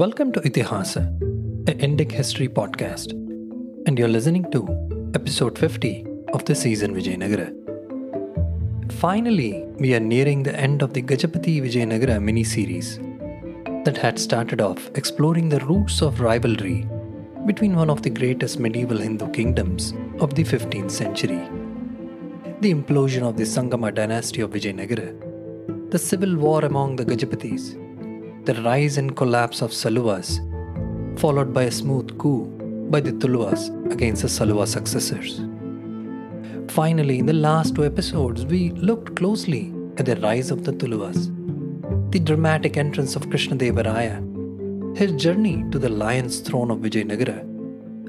welcome to Itihasa, an Indic history podcast, and you're listening to episode 50 of the season Vijayanagara. Finally, we are nearing the end of the Gajapati Vijayanagara mini series that had started off exploring the roots of rivalry between one of the greatest medieval Hindu kingdoms of the 15th century. The implosion of the Sangama dynasty of Vijayanagara, the civil war among the Gajapatis, the rise and collapse of Saluvas, followed by a smooth coup by the Tuluvas against the Saluva successors. Finally, in the last two episodes, we looked closely at the rise of the Tuluvas, the dramatic entrance of Krishnadevaraya, his journey to the lion's throne of Vijayanagara,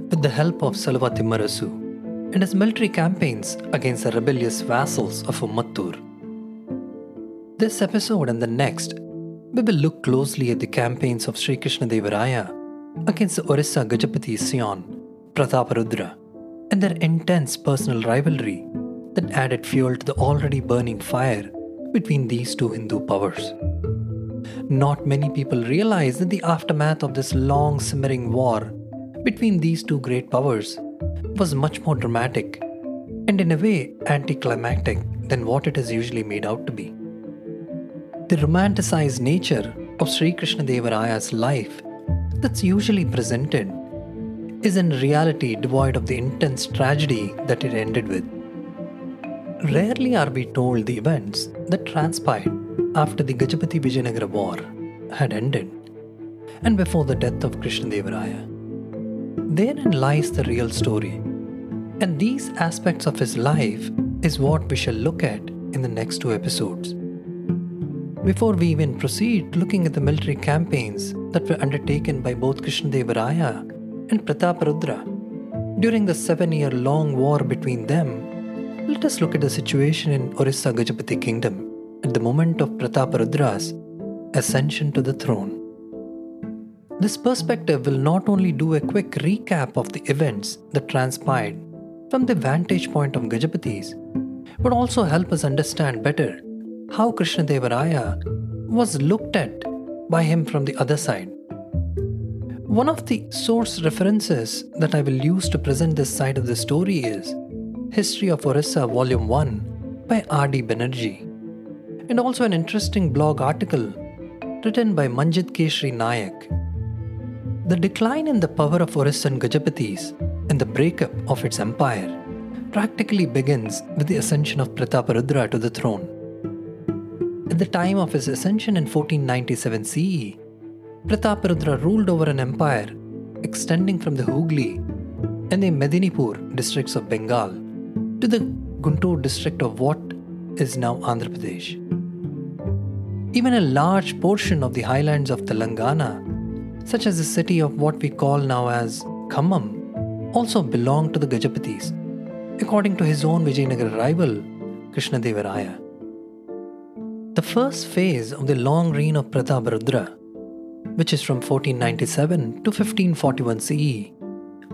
with the help of Saluva Timmarasu, and his military campaigns against the rebellious vassals of Ummattur. This episode and the next we will look closely at the campaigns of Sri Krishnadevaraya against the Orissa Gajapati scion, Prataparudra, and their intense personal rivalry that added fuel to the already burning fire between these two Hindu powers. Not many people realize that the aftermath of this long simmering war between these two great powers was much more dramatic and in a way anticlimactic than what it is usually made out to be. The romanticized nature of Sri Krishnadevarayas life that's usually presented is in reality devoid of the intense tragedy that it ended with. Rarely are we told the events that transpired after the Gajapati Vijayanagara war had ended and before the death of Krishnadevaraya. Therein lies the real story, and these aspects of his life is what we shall look at in the next two episodes. Before we even proceed looking at the military campaigns that were undertaken by both Krishnadevaraya and Prataparudra during the seven year long war between them, let us look at the situation in Orissa Gajapati kingdom at the moment of Prataparudra's ascension to the throne. This perspective will not only do a quick recap of the events that transpired from the vantage point of Gajapatis, but also help us understand better how Krishnadevaraya was looked at by him from the other side. One of the source references that I will use to present this side of the story is History of Orissa Volume 1 by R.D. Banerjee, and also an interesting blog article written by Manjit Keshri Nayak. The decline in the power of Orissan Gajapatis and the breakup of its empire practically begins with the ascension of Prataparudra to the throne. At the time of his ascension in 1497 CE, Prataparudra ruled over an empire extending from the Hooghly and the Medinipur districts of Bengal to the Guntur district of what is now Andhra Pradesh. Even a large portion of the highlands of Telangana, such as the city of what we call now as Khammam, also belonged to the Gajapatis, according to his own Vijayanagara rival, Krishnadevaraya. The first phase of the long reign of Prataparudra, which is from 1497 to 1541 CE,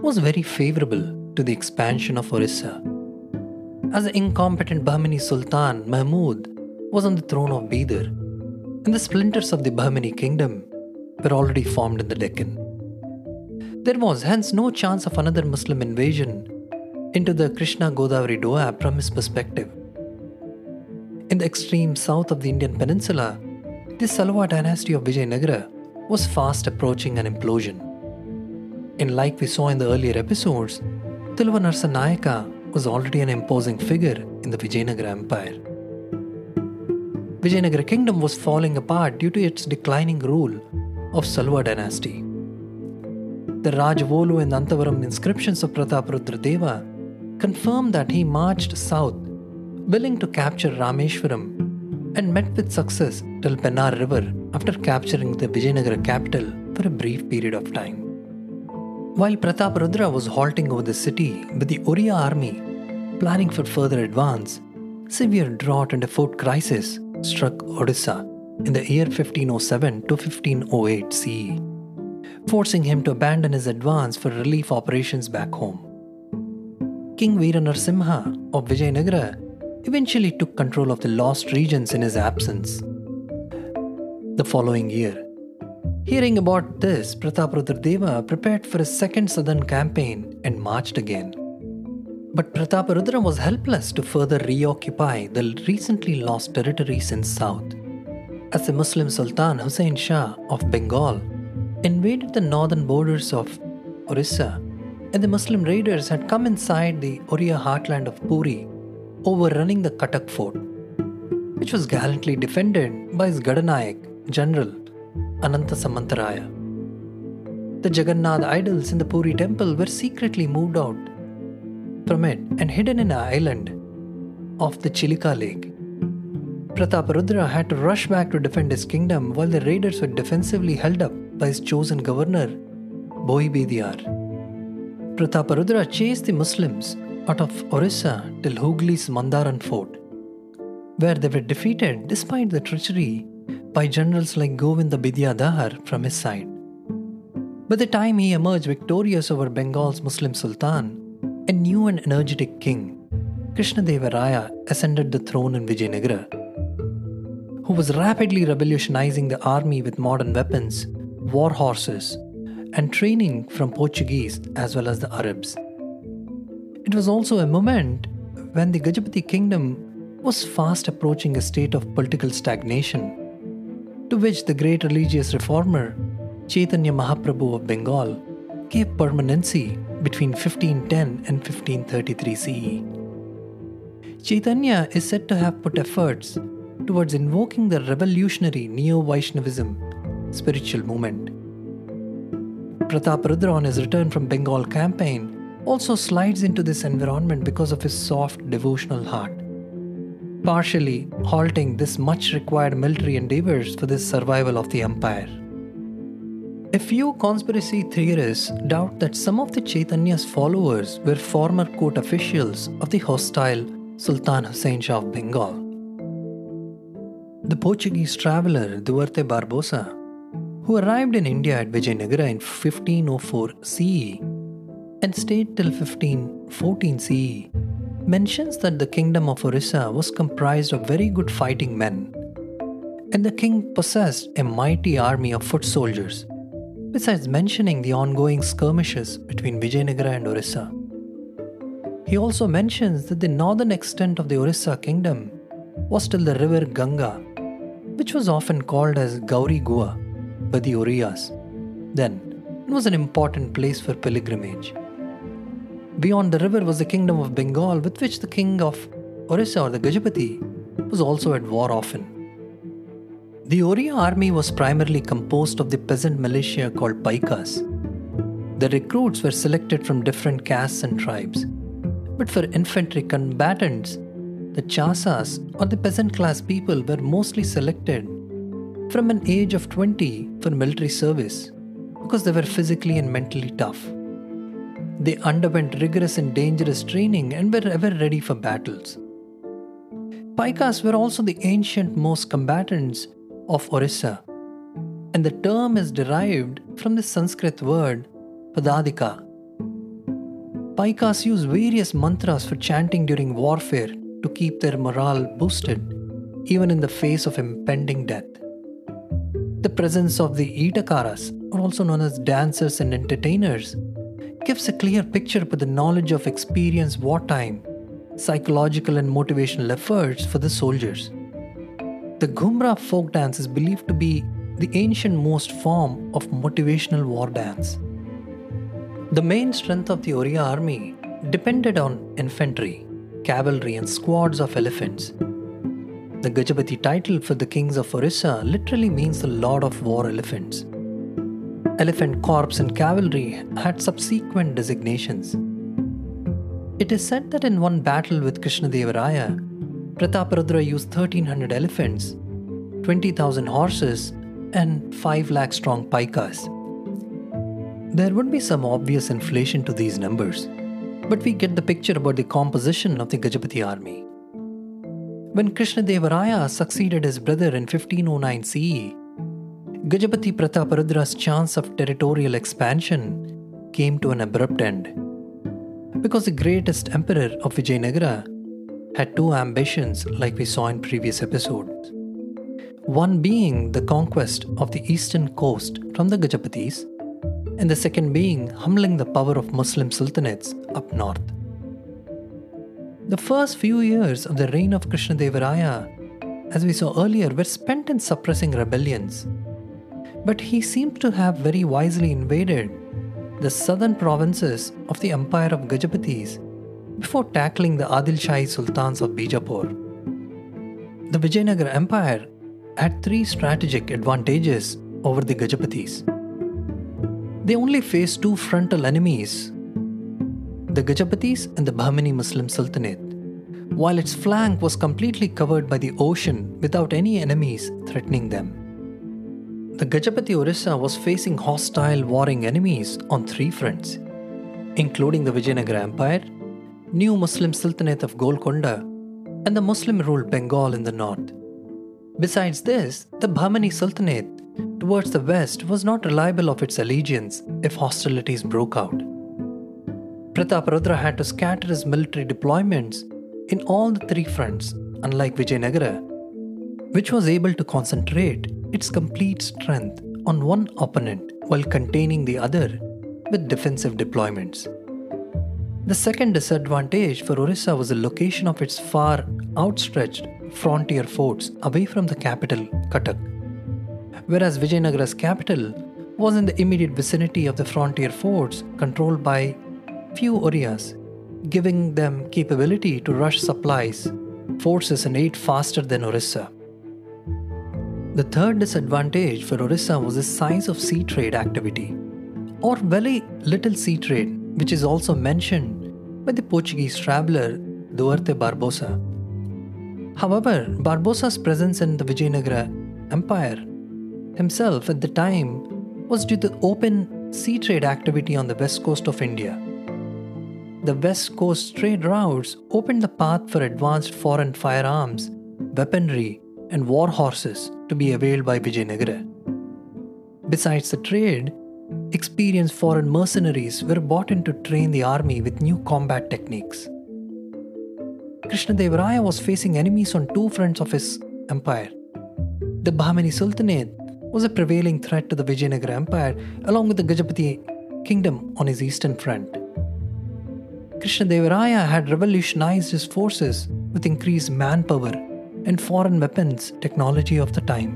was very favorable to the expansion of Orissa. As the incompetent Bahmani Sultan Mahmud was on the throne of Bidar, and the splinters of the Bahmani kingdom were already formed in the Deccan. There was hence no chance of another Muslim invasion into the Krishna Godavari Doab from his perspective. In the extreme south of the Indian peninsula, the Saluva dynasty of Vijayanagara was fast approaching an implosion. And like we saw in the earlier episodes, Tuluva Nayaka was already an imposing figure in the Vijayanagara Empire. Vijayanagara kingdom was falling apart due to its declining rule of Saluva dynasty. The Rajavolu and Antavaram inscriptions of Prataparudra Deva confirm that he marched south willing to capture Rameshwaram and met with success till Pennar River after capturing the Vijayanagara capital for a brief period of time. While Prataparudra was halting over the city with the Oriya army planning for further advance, severe drought and a food crisis struck Odisha in the year 1507 to 1508 CE, forcing him to abandon his advance for relief operations back home. King Veera of Vijayanagara eventually took control of the lost regions in his absence. The following year, Hearing about this, Prataparudra Deva prepared for a second southern campaign and marched again. But Prataparudra was helpless to further reoccupy the recently lost territories in south. As the Muslim Sultan Hussein Shah of Bengal invaded the northern borders of Orissa, and the Muslim raiders had come inside the Oriya heartland of Puri, overrunning the Cuttack fort, which was gallantly defended by his Gadanayak, General Ananta Samantaraya. The Jagannath idols in the Puri temple were secretly moved out from it and hidden in an island off the Chilika lake. Prataparudra had to rush back to defend his kingdom while the raiders were defensively held up by his chosen governor, Bhoi Bediar. Prataparudra chased the Muslims out of Orissa till Hugli's Mandaran fort, where they were defeated despite the treachery by generals like Govinda Bidyadhar from his side. By the time he emerged victorious over Bengal's Muslim Sultan, a new and energetic king, Krishnadevaraya ascended the throne in Vijayanagara, who was rapidly revolutionizing the army with modern weapons, war horses, and training from Portuguese as well as the Arabs. It was also a moment when the Gajapati kingdom was fast approaching a state of political stagnation, to which the great religious reformer Chaitanya Mahaprabhu of Bengal gave permanency between 1510 and 1533 CE. Chaitanya is said to have put efforts towards invoking the revolutionary Neo Vaishnavism spiritual movement. Prataparudra, on his return from Bengal campaign, also slides into this environment because of his soft devotional heart, partially halting this much required military endeavors for the survival of the empire. A few conspiracy theorists doubt that some of the Chaitanya's followers were former court officials of the hostile Sultan Hussein Shah of Bengal. The Portuguese traveller Duarte Barbosa, who arrived in India at Vijayanagara in 1504 CE and stayed till 1514 CE, mentions that the kingdom of Orissa was comprised of very good fighting men, and the king possessed a mighty army of foot soldiers besides mentioning the ongoing skirmishes between Vijayanagara and Orissa. He also mentions that the northern extent of the Orissa kingdom was till the river Ganga, which was often called as Gauri Gua by the Oriyas. Then, it was an important place for pilgrimage. Beyond the river was the kingdom of Bengal, with which the king of Orissa or the Gajapati was also at war often. The Oriya army was primarily composed of the peasant militia called Paikas. The recruits were selected from different castes and tribes. But for infantry combatants, the Chasas or the peasant class people were mostly selected from an age of 20 for military service because they were physically and mentally tough. They underwent rigorous and dangerous training and were ever ready for battles. Paikas were also the ancient most combatants of Orissa, and the term is derived from the Sanskrit word Padadika. Paikas use various mantras for chanting during warfare to keep their morale boosted, even in the face of impending death. The presence of the Itakaras, or also known as dancers and entertainers, gives a clear picture with the knowledge of experienced wartime, psychological, and motivational efforts for the soldiers. The Ghumra folk dance is believed to be the ancient most form of motivational war dance. The main strength of the Oriya army depended on infantry, cavalry, and squads of elephants. The Gajapati title for the kings of Orissa literally means the Lord of War Elephants. Elephant Corps and cavalry had subsequent designations. It is said that in one battle with Krishnadevaraya, Prataparudra used 1300 elephants, 20,000 horses, and 5 lakh strong paikas. There would be some obvious inflation to these numbers, but we get the picture about the composition of the Gajapati army. When Krishnadevaraya succeeded his brother in 1509 CE, Gajapati Prataparudra's chance of territorial expansion came to an abrupt end. Because the greatest emperor of Vijayanagara had two ambitions, like we saw in previous episodes. one being the conquest of the eastern coast from the Gajapatis, and the second being humbling the power of Muslim sultanates up north. The first few years of the reign of Krishnadevaraya, as we saw earlier, were spent in suppressing rebellions. But he seemed to have very wisely invaded the southern provinces of the empire of Gajapatis before tackling the Adil Shahi Sultans of Bijapur. The Vijayanagara Empire had three strategic advantages over the Gajapatis. They only faced two frontal enemies the Gajapatis and the Bahmani Muslim Sultanate, while its flank was completely covered by the ocean without any enemies threatening them. The Gajapati Orissa was facing hostile warring enemies on three fronts, including the Vijayanagara Empire, new Muslim Sultanate of Golconda, and the Muslim ruled Bengal in the north. Besides this, the Bahmani Sultanate towards the west was not reliable of its allegiance if hostilities broke out. Prataparudra had to scatter his military deployments in all the three fronts, unlike Vijayanagara, which was able to concentrate its complete strength on one opponent while containing the other with defensive deployments. The second disadvantage for Orissa was the location of its far outstretched frontier forts away from the capital, Cuttack. Whereas Vijayanagara's capital was in the immediate vicinity of the frontier forts controlled by few Oriyas, giving them capability to rush supplies, forces, and aid faster than Orissa. The third disadvantage for Orissa was the size of sea trade activity, or very little sea trade, which is also mentioned by the Portuguese traveler Duarte Barbosa. However, Barbosa's presence in the Vijayanagara Empire himself at the time was due to open sea trade activity on the west coast of India. The west coast trade routes opened the path for advanced foreign firearms, weaponry, and war horses to be availed by Vijayanagara. Besides the trade, experienced foreign mercenaries were brought in to train the army with new combat techniques. Krishnadevaraya was facing enemies on two fronts of his empire. The Bahmani Sultanate was a prevailing threat to the Vijayanagara Empire, along with the Gajapati kingdom on his eastern front. Krishnadevaraya had revolutionized his forces with increased manpower and foreign weapons technology of the time.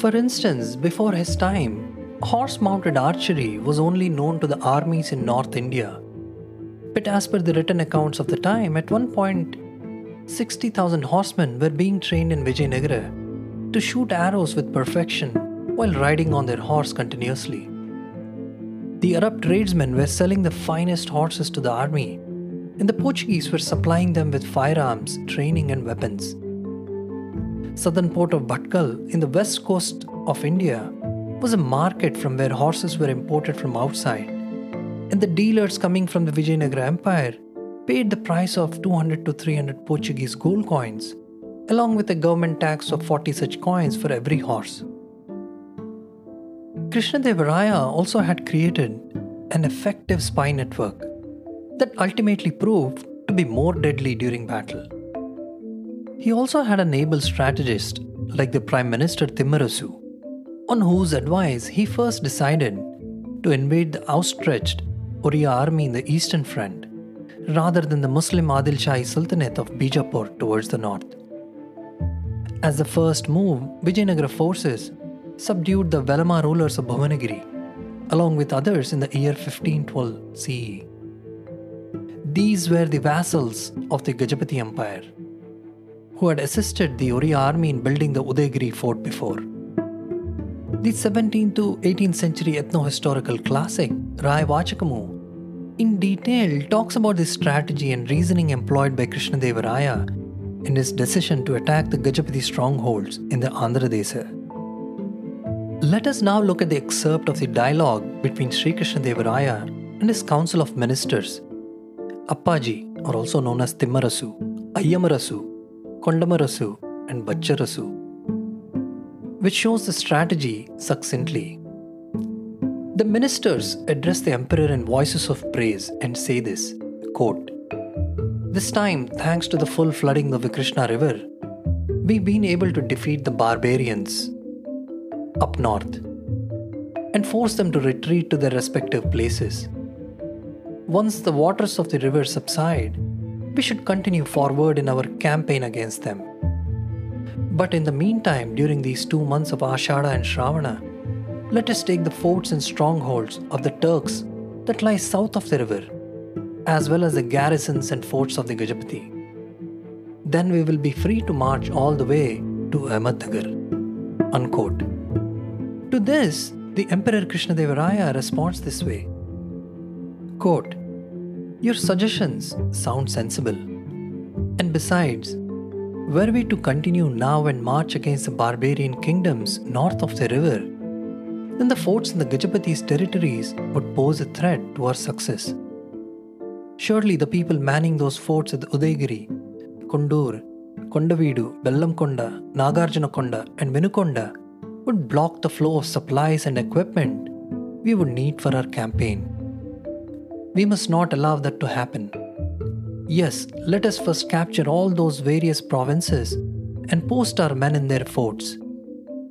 For instance, before his time, horse mounted archery was only known to the armies in North India. But as per the written accounts of the time, at one point, 60,000 horsemen were being trained in Vijayanagara to shoot arrows with perfection while riding on their horse continuously. The Arab tradesmen were selling the finest horses to the army and the Portuguese were supplying them with firearms, training, and weapons. Southern port of Bhatkal in the west coast of India was a market from where horses were imported from outside, and the dealers coming from the Vijayanagara Empire paid the price of 200 to 300 Portuguese gold coins, along with a government tax of 40 such coins for every horse. Krishnadevaraya also had created an effective spy network that ultimately proved to be more deadly during battle. He also had an able strategist like the Prime Minister Timmarasu, on whose advice he first decided to invade the outstretched Oriya army in the eastern front rather than the Muslim Adil Shahi Sultanate of Bijapur towards the north. As the first move, Vijayanagara forces subdued the Velama rulers of Bhuvanagiri, along with others in the year 1512 CE. These were the vassals of the Gajapati Empire, who had assisted the Oriya army in building the Udaygiri fort before. The 17th to 18th century ethno-historical classic Raya Vachakamu in detail talks about the strategy and reasoning employed by Krishnadevaraya in his decision to attack the Gajapati strongholds in the Andhra Desa. Let us now look at the excerpt of the dialogue between Sri Krishnadevaraya and his council of ministers Appaji, or also known as Timmarasu, Ayyamarasu, Kondamarasu, and Bacharasu, which shows the strategy succinctly. The ministers address the emperor in voices of praise and say this quote, This time, thanks to the full flooding of the Krishna river, we've been able to defeat the barbarians up north and force them to retreat to their respective places. Once the waters of the river subside, we should continue forward in our campaign against them. But in the meantime, during these two months of Ashada and Shravana, let us take the forts and strongholds of the Turks that lie south of the river, as well as the garrisons and forts of the Gajapati. Then we will be free to march all the way to Ahmednagar. Unquote. To this, the Emperor Krishnadevaraya responds this way Quote, Your suggestions sound sensible. And besides, were we to continue now and march against the barbarian kingdoms north of the river, then the forts in the Gajapati's territories would pose a threat to our success. Surely the people manning those forts at Udaygiri, Kundur, Kondavidu, Bellamkonda, Nagarjunakonda, and Vinukonda would block the flow of supplies and equipment we would need for our campaign. We must not allow that to happen. Yes, let us first capture all those various provinces and post our men in their forts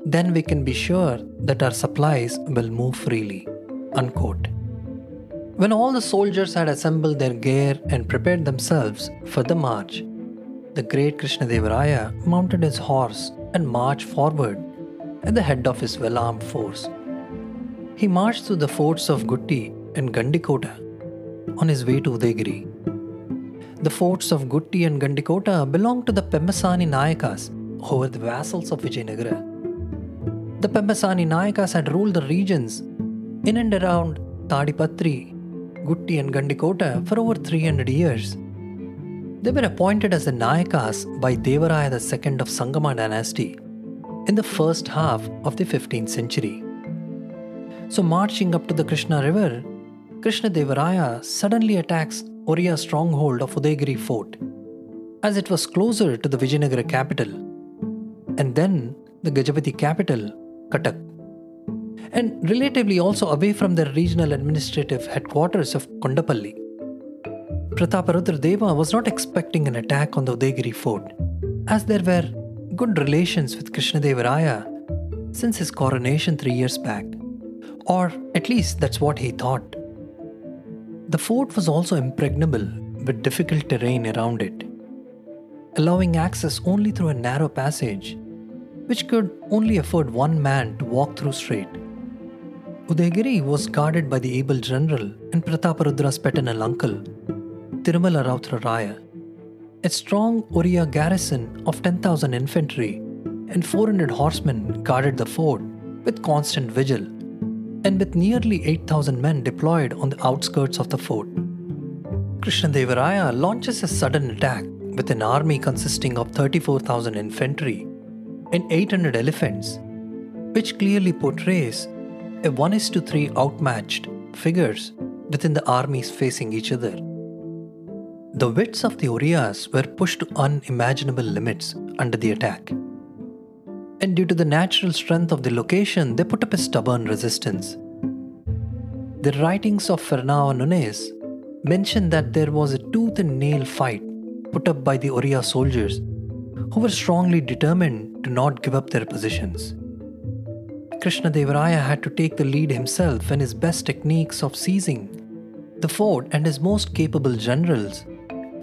then we can be sure that our supplies will move freely. Unquote. When all the soldiers had assembled their gear and prepared themselves for the march, the great Krishnadevaraya mounted his horse and marched forward at the head of his well armed force. He marched through the forts of Gutti and Gandikota on his way to Udaygiri. The forts of Gutti and Gandikota belonged to the Pemmasani Nayakas, who were the vassals of Vijayanagara. The Pemmasani Nayakas had ruled the regions in and around Tadipatri, Gutti, and Gandikota for over 300 years. They were appointed as the Nayakas by Devaraya II of Sangama dynasty in the first half of the 15th century. So, marching up to the Krishna river, Krishna Devaraya suddenly attacks Oriya stronghold of Udaygiri fort, as it was closer to the Vijayanagara capital, and then the Gajapati capital Cuttack, and relatively also away from their regional administrative headquarters of Kondapalli. Prataparudra Deva was not expecting an attack on the Udaygiri fort, as there were good relations with Krishnadevaraya since his coronation three years back, or at least that's what he thought. The fort was also impregnable with difficult terrain around it, allowing access only through a narrow passage which could only afford one man to walk through straight. Udaygiri was guarded by the able general and Prataparudra's paternal uncle, Tirumala Rautra Raya. A strong Oriya garrison of 10,000 infantry and 400 horsemen guarded the fort with constant vigil, and with nearly 8,000 men deployed on the outskirts of the fort. Krishnadevaraya launches a sudden attack with an army consisting of 34,000 infantry and 800 elephants, which clearly portrays a 1 is to 3 outmatched figures within the armies facing each other. The wits of the Oriyas were pushed to unimaginable limits under the attack. And due to the natural strength of the location, they put up a stubborn resistance. The writings of Fernão Nunes mention that there was a tooth and nail fight put up by the Oriya soldiers who were strongly determined to not give up their positions. Krishna Devaraya had to take the lead himself, and his best techniques of seizing the fort and his most capable generals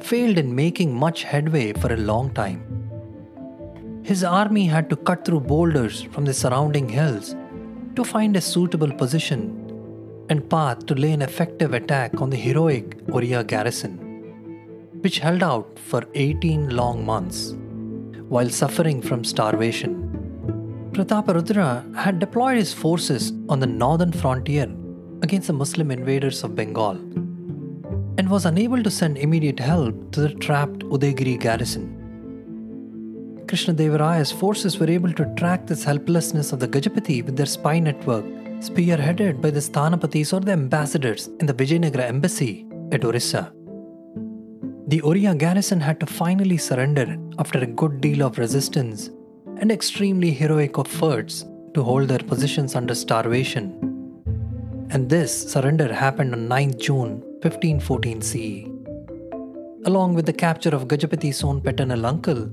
failed in making much headway for a long time. His army had to cut through boulders from the surrounding hills to find a suitable position and path to lay an effective attack on the heroic Oriya garrison, which held out for 18 long months while suffering from starvation. Prataparudra had deployed his forces on the northern frontier against the Muslim invaders of Bengal and was unable to send immediate help to the trapped Udaygiri garrison. Krishnadevaraya's forces were able to track this helplessness of the Gajapati with their spy network, spearheaded by the Sthanapatis or the ambassadors in the Vijayanagara embassy at Orissa. The Oriya garrison had to finally surrender after a good deal of resistance and extremely heroic efforts to hold their positions under starvation. And this surrender happened on 9 June 1514 CE. Along with the capture of Gajapati's own paternal uncle,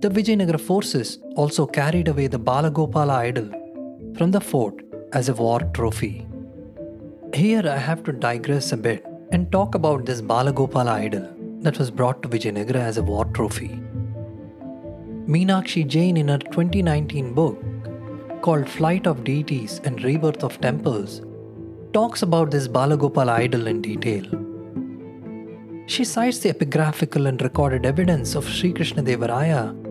The Vijayanagara forces also carried away the Balagopala idol from the fort as a war trophy. Here I have to digress a bit and talk about this Balagopala idol that was brought to Vijayanagara as a war trophy. Meenakshi Jain, in her 2019 book called Flight of Deities and Rebirth of Temples, talks about this Balagopala idol in detail. She cites the epigraphical and recorded evidence of Sri Krishna Devaraya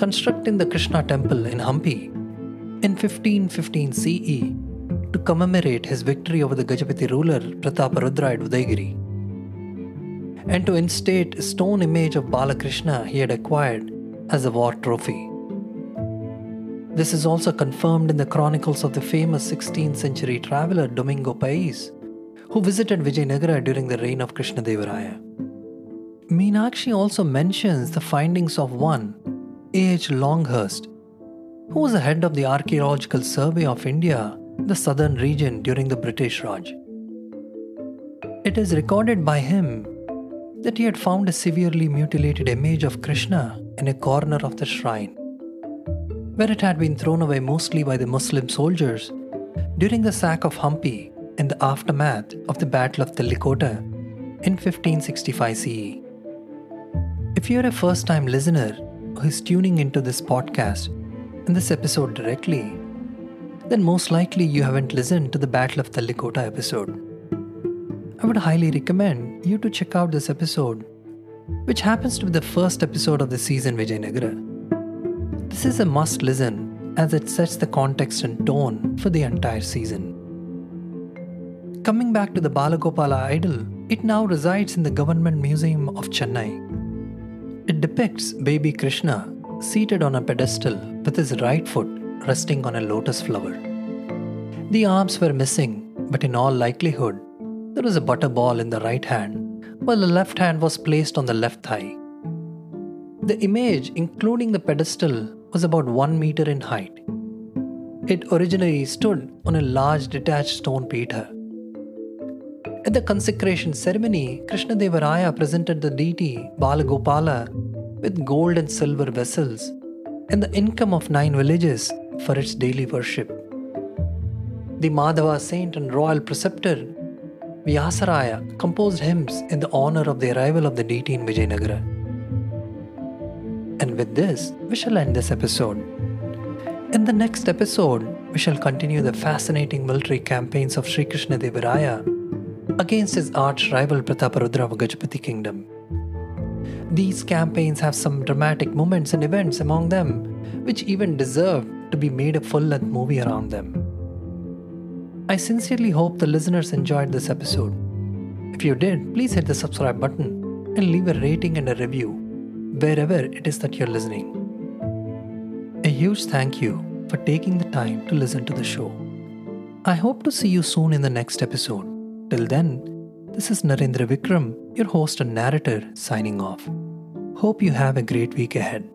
constructing the Krishna temple in Hampi in 1515 CE to commemorate his victory over the Gajapati ruler Prataparudra at Udaygiri and to instate a stone image of Balakrishna he had acquired as a war trophy. This is also confirmed in the chronicles of the famous 16th century traveler Domingo Pais, who visited Vijayanagara during the reign of Krishnadevaraya. Meenakshi also mentions the findings of one, A.H. Longhurst, who was the head of the Archaeological Survey of India, the southern region during the British Raj. It is recorded by him that he had found a severely mutilated image of Krishna in a corner of the shrine, where it had been thrown away mostly by the Muslim soldiers during the sack of Hampi in the aftermath of the Battle of Talikota in 1565 CE. If you're a first time listener is tuning into this podcast and this episode directly, then most likely you haven't listened to the Battle of Talikota episode. I would highly recommend you to check out this episode, which happens to be the first episode of the season Vijayanagara. This is a must listen as it sets the context and tone for the entire season. Coming back to the Balagopala idol, it now resides in the Government Museum of Chennai. It depicts baby Krishna seated on a pedestal with his right foot resting on a lotus flower. The arms were missing, but in all likelihood, there was a butter ball in the right hand, while the left hand was placed on the left thigh. The image, including the pedestal, was about 1 meter in height. It originally stood on a large detached stone peter. At the consecration ceremony, Krishna Devaraya presented the deity Balagopala with gold and silver vessels and the income of nine villages for its daily worship. The Madhva saint and royal preceptor Vyasaraya composed hymns in the honor of the arrival of the deity in Vijayanagara. And with this, we shall end this episode. In the next episode, we shall continue the fascinating military campaigns of Sri Krishna Devaraya against his arch rival Prataparudra of Gajapati kingdom. These campaigns have some dramatic moments and events among them, which even deserve to be made a full length movie around them. I sincerely hope the listeners enjoyed this episode. If you did, please hit the subscribe button and leave a rating and a review wherever it is that you're listening. A huge thank you for taking the time to listen to the show. I hope to see you soon in the next episode. Till then, this is Narendra Vikram, your host and narrator, signing off. Hope you have a great week ahead.